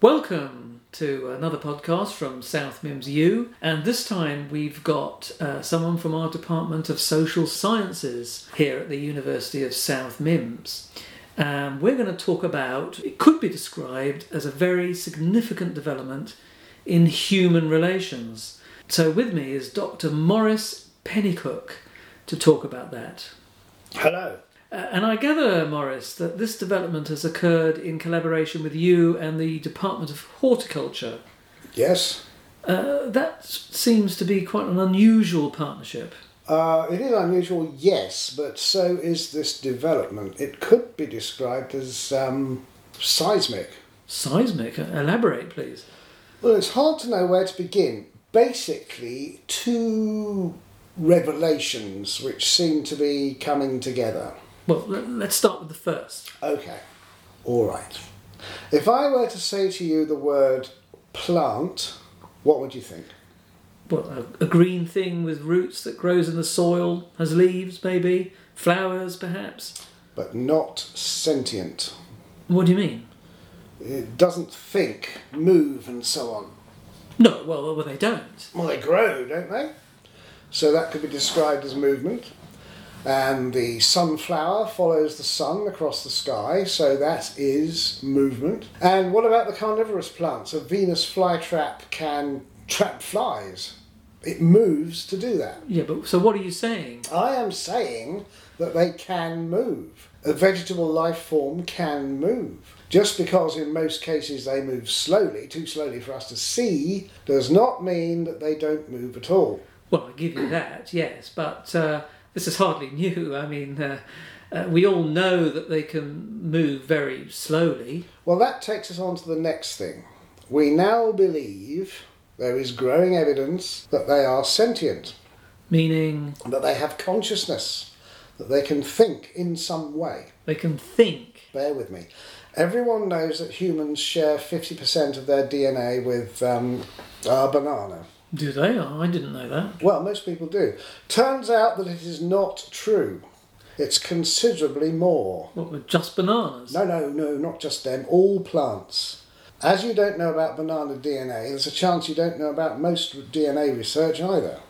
Welcome to another podcast from South Mimms U, and this time we've got uh, someone from our Department of Social Sciences here at the University of South Mimms. And we're going to talk about, it could be described as a very significant development in human relations. So, with me is Dr. Morris Pennycook to talk about that. Hello. Uh, and I gather, Morris, that this development has occurred in collaboration with you and the Department of Horticulture. Yes. Uh, that seems to be quite an unusual partnership. Uh, it is unusual, yes, but so is this development. It could be described as um, seismic. Seismic? Uh, Elaborate, please. Well, it's hard to know where to begin. Basically, two revelations which seem to be coming together. Well, let- let's start with the first. Okay, all right. If I were to say to you the word plant, what would you think? Well, a, a green thing with roots that grows in the soil, has leaves, maybe, flowers, perhaps. But not sentient. What do you mean? It doesn't think, move, and so on. No, well, well, they don't. Well, they grow, don't they? So that could be described as movement. And the sunflower follows the sun across the sky, so that is movement. And what about the carnivorous plants? A Venus flytrap can trap flies. It moves to do that. Yeah, but so what are you saying? I am saying that they can move. A vegetable life form can move. Just because in most cases they move slowly, too slowly for us to see, does not mean that they don't move at all. Well, I give you that, yes, but uh, this is hardly new. I mean, uh, uh, we all know that they can move very slowly. Well, that takes us on to the next thing. We now believe there is growing evidence that they are sentient, Meaning that they have consciousness, that they can think in some way. they can think. Bear with me. Everyone knows that humans share 50% of their DNA with um, a banana. Do they? Oh, I didn't know that. Well, most people do. Turns out that it is not true. It's considerably more. What with just bananas? No, no, no, not just them, all plants. As you don't know about banana DNA, there's a chance you don't know about most DNA research either.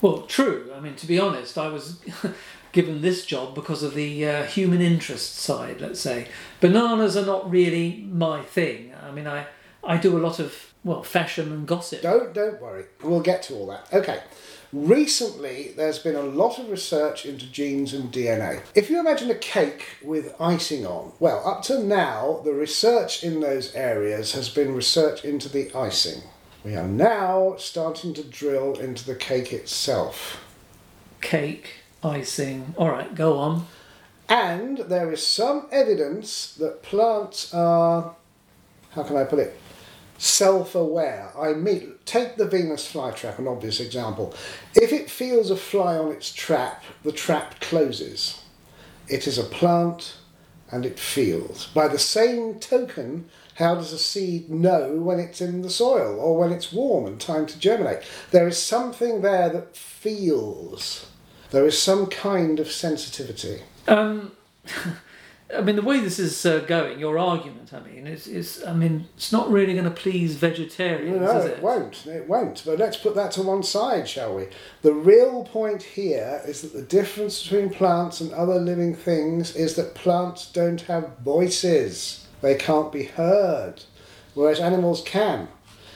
Well, true. I mean, to be honest, I was given this job because of the uh, human interest side. Let's say bananas are not really my thing. I mean, I I do a lot of well fashion and gossip. Don't don't worry. We'll get to all that. Okay. Recently, there's been a lot of research into genes and DNA. If you imagine a cake with icing on, well, up to now, the research in those areas has been research into the icing. We are now starting to drill into the cake itself. Cake, icing. All right, go on. And there is some evidence that plants are, how can I put it, self aware. I mean, take the Venus flytrap, an obvious example. If it feels a fly on its trap, the trap closes. It is a plant and it feels. By the same token, how does a seed know when it's in the soil or when it's warm and time to germinate? There is something there that feels. There is some kind of sensitivity. Um, I mean, the way this is uh, going, your argument, I mean, is, is I mean, it's not really going to please vegetarians, No, is it it? won't. It won't. But let's put that to one side, shall we? The real point here is that the difference between plants and other living things is that plants don't have voices. They can't be heard, whereas animals can.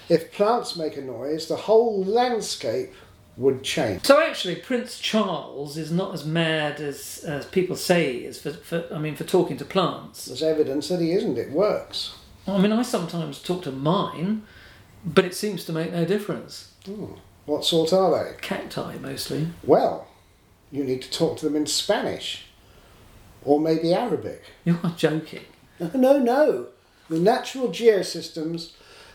If plants make a noise, the whole landscape would change. So actually, Prince Charles is not as mad as, as people say he is for, for I mean for talking to plants. There's evidence that he isn't. It works. I mean, I sometimes talk to mine, but it seems to make no difference. Hmm. What sort are they? Cacti mostly. Well, you need to talk to them in Spanish, or maybe Arabic. You're joking. No, no, no. The natural geosystems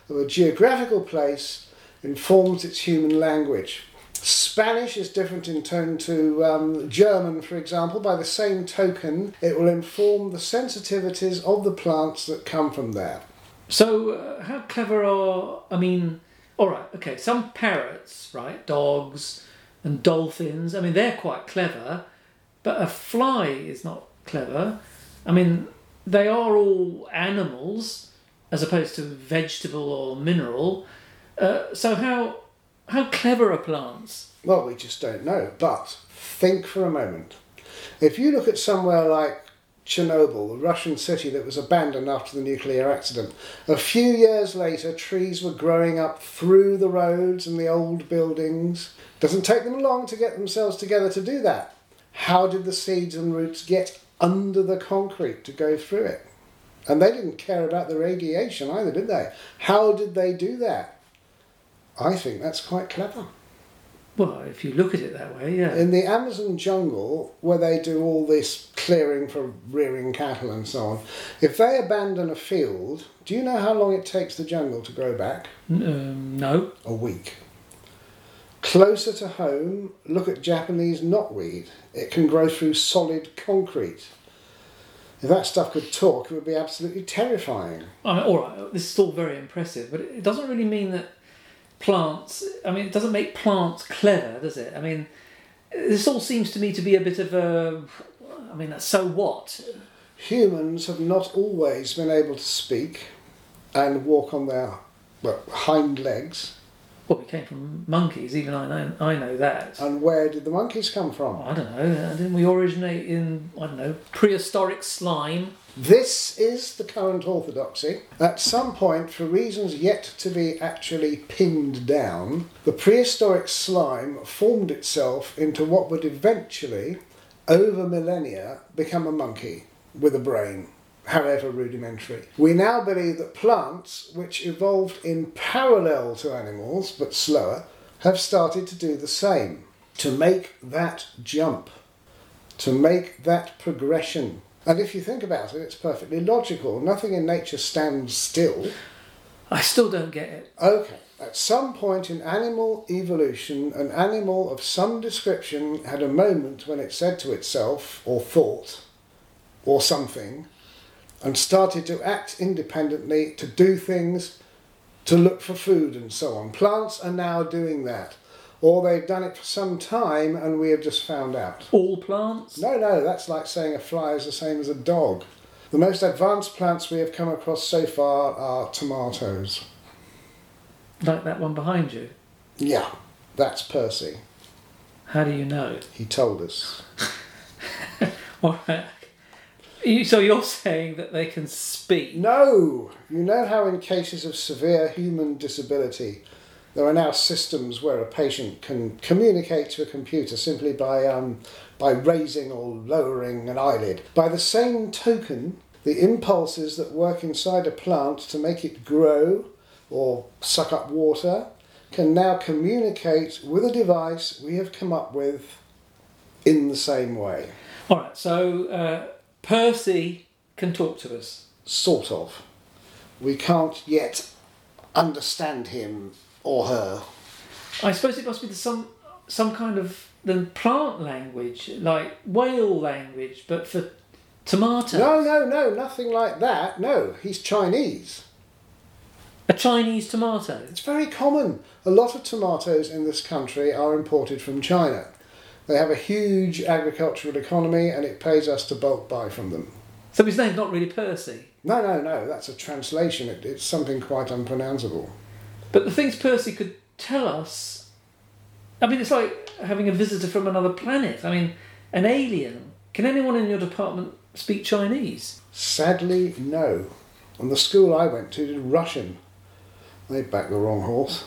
of a geographical place informs its human language. Spanish is different in tone to um, German, for example. By the same token, it will inform the sensitivities of the plants that come from there. So uh, how clever are? I mean, all right, okay. Some parrots, right, dogs and dolphins. I mean, they're quite clever, but a fly is not clever. I mean, they are all animals, as opposed to vegetable or mineral. Uh, so how how clever are plants? Well, we just don't know. But think for a moment. If you look at somewhere like Chernobyl, the Russian city that was abandoned after the nuclear accident, a few years later, trees were growing up through the roads and the old buildings. Doesn't take them long to get themselves together to do that. How did the seeds and roots get under the concrete to go through it? And they didn't care about the radiation either, did they? How did they do that? I think that's quite clever. Well, if you look at it that way, yeah. In the Amazon jungle, where they do all this clearing for rearing cattle and so on, if they abandon a field, do you know how long it takes the jungle to grow back? Um, no. A week. Closer to home, look at Japanese knotweed. It can grow through solid concrete. If that stuff could talk, it would be absolutely terrifying. I mean, all right, this is all very impressive, but it doesn't really mean that plants. I mean, it doesn't make plants clever, does it? I mean, this all seems to me to be a bit of a. I mean, so what? Humans have not always been able to speak and walk on their well, hind legs. Well, we came from monkeys. Even I know. I know that. And where did the monkeys come from? I don't know. Didn't we originate in I don't know prehistoric slime? This is the current orthodoxy. At some point, for reasons yet to be actually pinned down, the prehistoric slime formed itself into what would eventually, over millennia, become a monkey with a brain however rudimentary. We now believe that plants, which evolved in parallel to animals but slower, have started to do the same. To make that jump, to make that progression. And if you think about it, it's perfectly logical. Nothing in nature stands still. I still don't get it. Okay. At some point in animal evolution, an animal of some description had a moment when it said to itself, or thought, or something, and started to act independently, to do things, to look for food and so on. Plants are now doing that. Or they've done it for some time and we have just found out. All plants? No, no, that's like saying a fly is the same as a dog. The most advanced plants we have come across so far are tomatoes. Like that one behind you? Yeah, that's Percy. How do you know? He told us. All right. So you're saying that they can speak? No! You know how in cases of severe human disability, there are now systems where a patient can communicate to a computer simply by, um, by raising or lowering an eyelid. By the same token, the impulses that work inside a plant to make it grow or suck up water can now communicate with a device we have come up with in the same way. All right, so uh, Percy can talk to us. Sort of. We can't yet understand him or her. I suppose it must be some some kind of the plant language, like whale language, but for tomatoes. No, no, no, nothing like that. No, he's Chinese. A Chinese tomato. It's very common. A lot of tomatoes in this country are imported from China. They have a huge agricultural economy and it pays us to bulk buy from them. So his name's not really Percy. No, no, no, that's a translation. It, it's something quite unpronounceable. But the things Percy could tell us, I mean, it's like having a visitor from another planet. I mean, an alien. Can anyone in your department speak Chinese? Sadly, no. And the school I went to did Russian. They backed the wrong horse.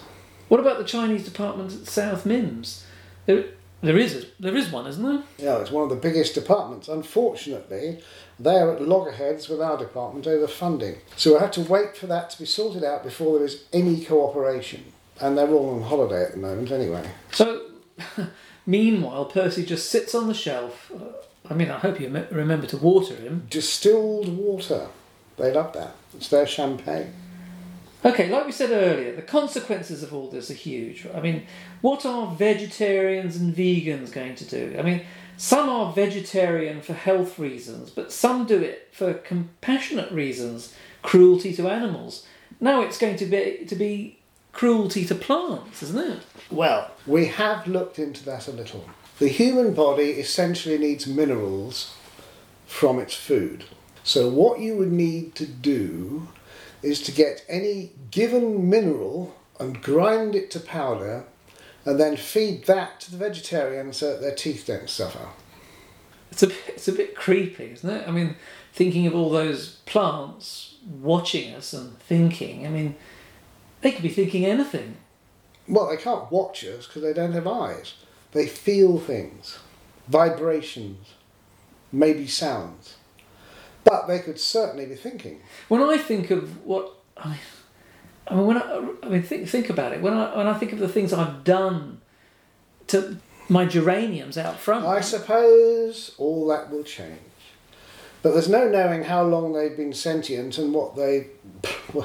What about the Chinese department at South Mimms? There, there is, there is one, isn't there? Yeah, it's one of the biggest departments. Unfortunately, they're at loggerheads with our department over funding. So we'll have to wait for that to be sorted out before there is any cooperation. And they're all on holiday at the moment anyway. So, meanwhile, Percy just sits on the shelf. I mean, I hope you remember to water him. Distilled water. They love that. It's their champagne. Okay, like we said earlier, the consequences of all this are huge. I mean, what are vegetarians and vegans going to do? I mean, some are vegetarian for health reasons, but some do it for compassionate reasons, cruelty to animals. Now it's going to be to be cruelty to plants, isn't it? Well, we have looked into that a little. The human body essentially needs minerals from its food. So, what you would need to do is to get any given mineral and grind it to powder and then feed that to the vegetarians so that their teeth don't suffer. It's a, it's a bit creepy, isn't it? I mean, thinking of all those plants watching us and thinking, I mean, they could be thinking anything. Well, they can't watch us because they don't have eyes. They feel things, vibrations, maybe sounds. But they could certainly be thinking. When I think of what I mean, I mean when I, I mean think think about it. When I when I think of the things I've done to my geraniums out front, I suppose all that will change. But there's no knowing how long they've been sentient and what they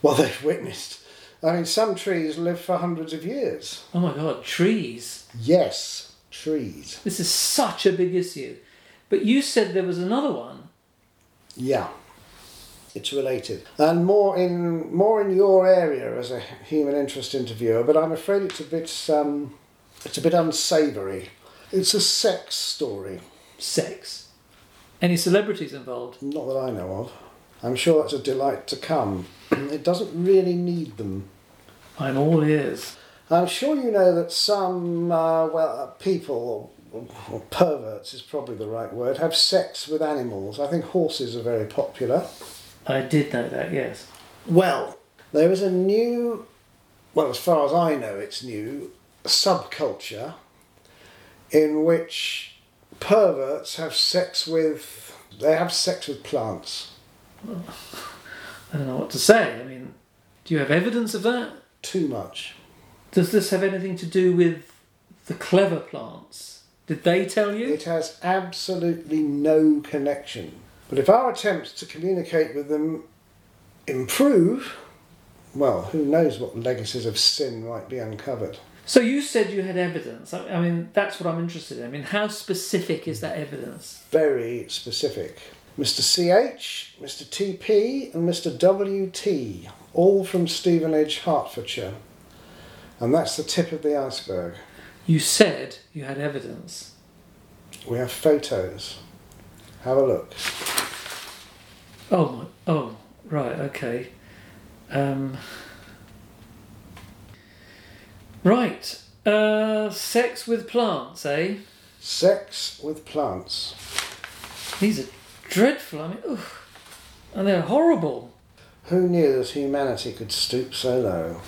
what they've witnessed. I mean, some trees live for hundreds of years. oh my god, trees! Yes, trees. This is such a big issue. But you said there was another one. Yeah, it's related, and more in more in your area as a human interest interviewer. But I'm afraid it's a bit um, it's a bit unsavoury. It's a sex story. Sex. Any celebrities involved? Not that I know of. I'm sure that's a delight to come. It doesn't really need them. I'm all ears. I'm sure you know that some uh, well uh, people or, perverts is probably the right word have sex with animals. I think horses are very popular. I did know that, yes. Well, there is a new, well, as far as I know, it's new subculture in which perverts have sex with they have sex with plants. I don't know what to say. I mean, do you have evidence of that? Too much. Does this have anything to do with the clever plants? Did they tell you? It has absolutely no connection. But if our attempts to communicate with them improve, well, who knows what legacies of sin might be uncovered. So you said you had evidence. I mean, that's what I'm interested in. I mean, how specific is that evidence? Very specific. Mr. CH, Mr. TP, and Mr. WT, all from Stevenage, Hertfordshire. And that's the tip of the iceberg. You said you had evidence. We have photos. Have a look. Oh my. Oh, right. Okay. Um, right. Uh, sex with plants, eh? Sex with plants. These are dreadful. I mean, ugh. and they're horrible. Who knew that humanity could stoop so low?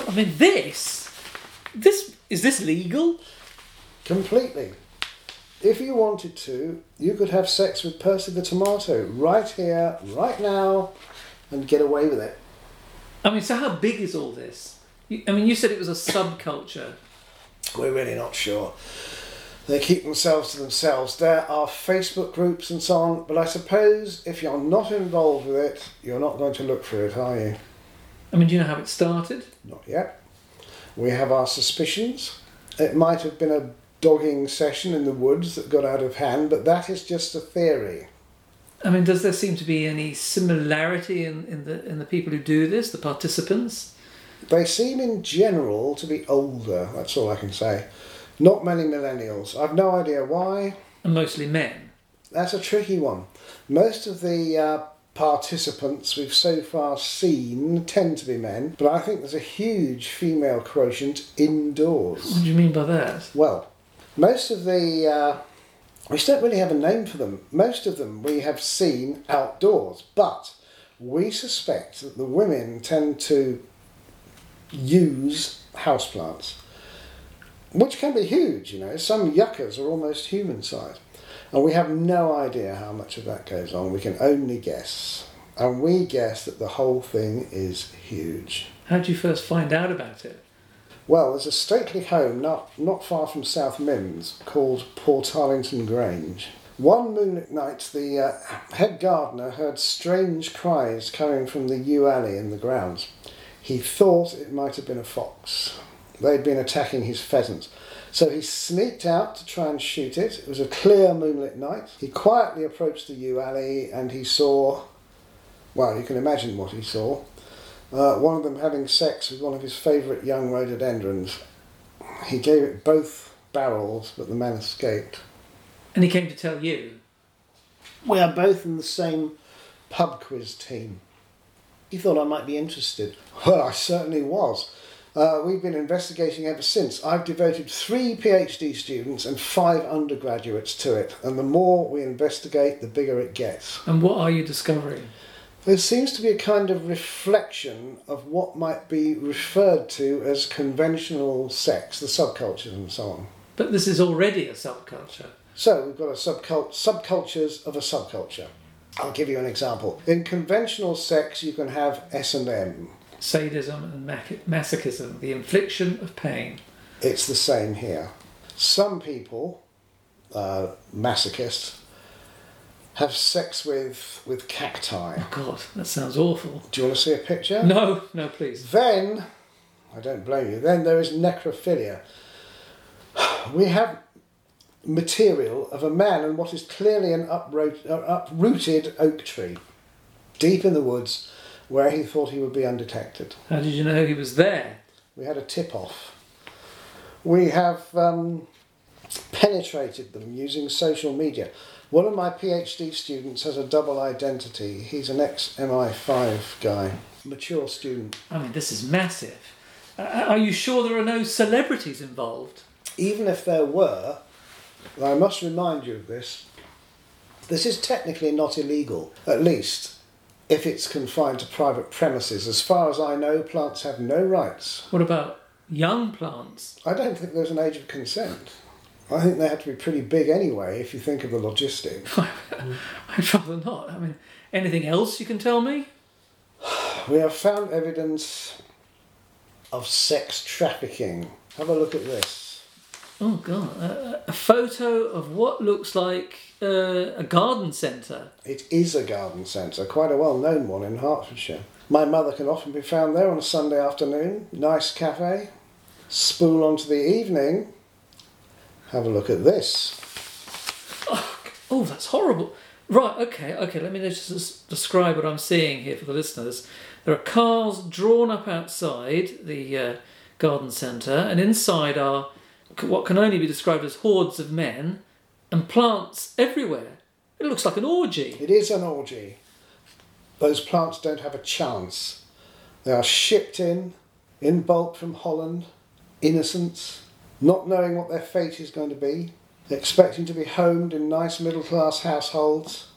I mean, this. This is this legal? Completely. If you wanted to, you could have sex with Percy the tomato right here, right now, and get away with it. I mean, so how big is all this? You, I mean, you said it was a subculture. We're really not sure. They keep themselves to themselves. There are Facebook groups and so on, but I suppose if you're not involved with it, you're not going to look for it, are you? I mean, do you know how it started? Not yet. We have our suspicions. It might have been a dogging session in the woods that got out of hand, but that is just a theory. I mean, does there seem to be any similarity in, in the in the people who do this, the participants? They seem in general to be older, that's all I can say. Not many millennials. I've no idea why. And mostly men. That's a tricky one. Most of the uh, participants we've so far seen tend to be men, but I think there's a huge female quotient indoors. What do you mean by that? Well, most of the. Uh, we don't really have a name for them. Most of them we have seen outdoors, but we suspect that the women tend to use houseplants, which can be huge, you know. Some yuccas are almost human sized. And we have no idea how much of that goes on. We can only guess. And we guess that the whole thing is huge. How did you first find out about it? Well, there's a stately home not, not far from South Mimms called Port Arlington Grange. One moonlit night, the uh, head gardener heard strange cries coming from the yew alley in the grounds. He thought it might have been a fox. They'd been attacking his pheasants. So he sneaked out to try and shoot it. It was a clear moonlit night. He quietly approached the yew alley and he saw, well, you can imagine what he saw. Uh, one of them having sex with one of his favourite young rhododendrons. He gave it both barrels, but the man escaped. And he came to tell you. We are both in the same pub quiz team. He thought I might be interested. Well, I certainly was. Uh, we've been investigating ever since. I've devoted three PhD students and five undergraduates to it, and the more we investigate, the bigger it gets. And what are you discovering? There seems to be a kind of reflection of what might be referred to as conventional sex, the subcultures and so on. But this is already a subculture. So we've got a subcult- subcultures of a subculture. I'll give you an example. In conventional sex, you can have S and M. Sadism and masochism, the infliction of pain. It's the same here. Some people, uh, masochists, have sex with with cacti. Oh God, that sounds awful. Do you want to see a picture? No, no, please. Then, I don't blame you. Then there is necrophilia. We have material of a man and what is clearly an uproot, uh, uprooted oak tree, deep in the woods, where he thought he would be undetected. How did you know he was there? We had a tip off. We have um, penetrated them using social media. One of my PhD students has a double identity. He's an ex MI5 guy, mature student. I mean, this is massive. Uh, are you sure there are no celebrities involved? Even if there were, I must remind you of this, this is technically not illegal, at least if it's confined to private premises. As far as I know, plants have no rights. What about young plants? I don't think there's an age of consent. I think they have to be pretty big anyway, if you think of the logistics. I'd rather not. I mean, anything else you can tell me? We have found evidence of sex trafficking. Have a look at this. Oh God, a, a photo of what looks like uh, a garden centre. It is a garden centre, quite a well known one in Hertfordshire. My mother can often be found there on a Sunday afternoon. Nice cafe. Spool on to the evening. Have a look at this. Oh, that's horrible. Right, okay, okay, let me just describe what I'm seeing here for the listeners. There are cars drawn up outside the uh, garden centre, and inside are what can only be described as hordes of men and plants everywhere. It looks like an orgy. It is an orgy. Those plants don't have a chance. They are shipped in, in bulk from Holland, innocents, not knowing what their fate is going to be, expecting to be homed in nice middle class households.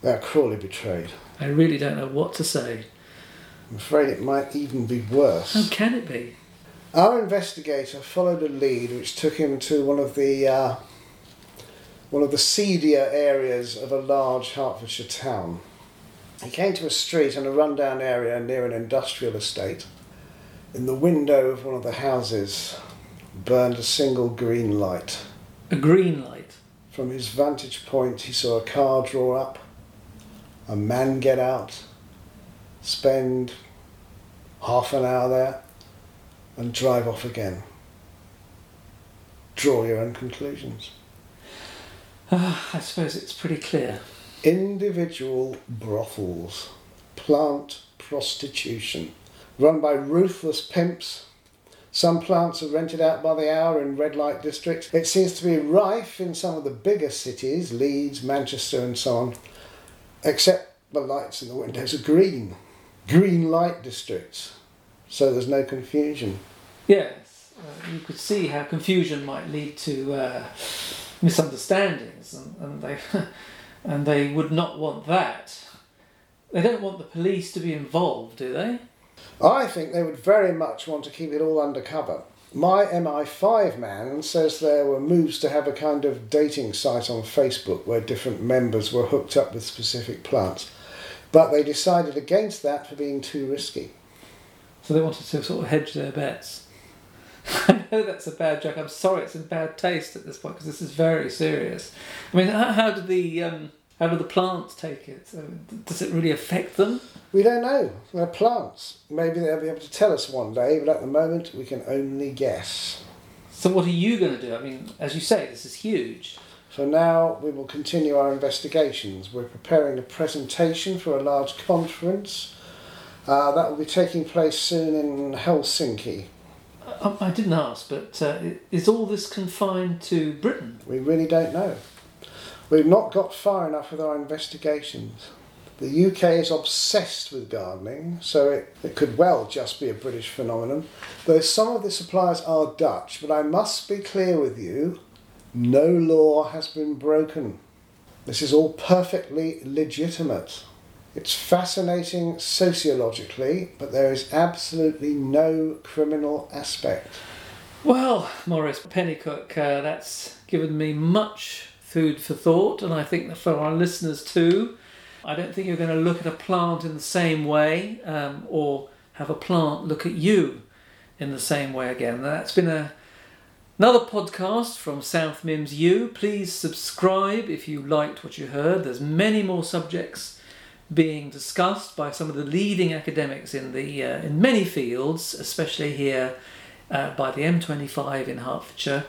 They are cruelly betrayed. I really don't know what to say. I'm afraid it might even be worse. How can it be? Our investigator followed a lead which took him to one of the uh, one of the seedier areas of a large Hertfordshire town. He came to a street in a rundown area near an industrial estate. In the window of one of the houses burned a single green light. A green light. From his vantage point, he saw a car draw up, a man get out, spend half an hour there, and drive off again. Draw your own conclusions. Ah, I suppose it's pretty clear. Individual brothels, plant prostitution, run by ruthless pimps. Some plants are rented out by the hour in red light districts. It seems to be rife in some of the bigger cities, Leeds, Manchester, and so on, except the lights in the windows are green. Green light districts. So there's no confusion. Yes, uh, you could see how confusion might lead to uh, misunderstandings, and, and they and they would not want that. They don't want the police to be involved, do they? I think they would very much want to keep it all undercover. My MI5 man says there were moves to have a kind of dating site on Facebook where different members were hooked up with specific plants. But they decided against that for being too risky. So they wanted to sort of hedge their bets. I know that's a bad joke. I'm sorry, it's in bad taste at this point because this is very serious. I mean, how, how do the um, how do the plants take it? So, does it really affect them? We don't know. They're plants. Maybe they'll be able to tell us one day, but at the moment we can only guess. So what are you going to do? I mean, as you say, this is huge. For now, we will continue our investigations. We're preparing a presentation for a large conference. Uh, that will be taking place soon in Helsinki. I, I didn't ask, but uh, is all this confined to Britain? We really don't know. We've not got far enough with our investigations. The UK is obsessed with gardening, so it, it could well just be a British phenomenon. Though some of the suppliers are Dutch, but I must be clear with you no law has been broken. This is all perfectly legitimate. It's fascinating sociologically, but there is absolutely no criminal aspect. Well, Maurice Pennycook, uh, that's given me much food for thought, and I think that for our listeners too. I don't think you're going to look at a plant in the same way um, or have a plant look at you in the same way again. That's been a, another podcast from South Mimms U. Please subscribe if you liked what you heard. There's many more subjects being discussed by some of the leading academics in the uh, in many fields, especially here uh, by the M25 in Hertfordshire.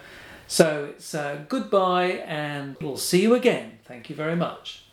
So it's uh, goodbye, and we'll see you again. Thank you very much.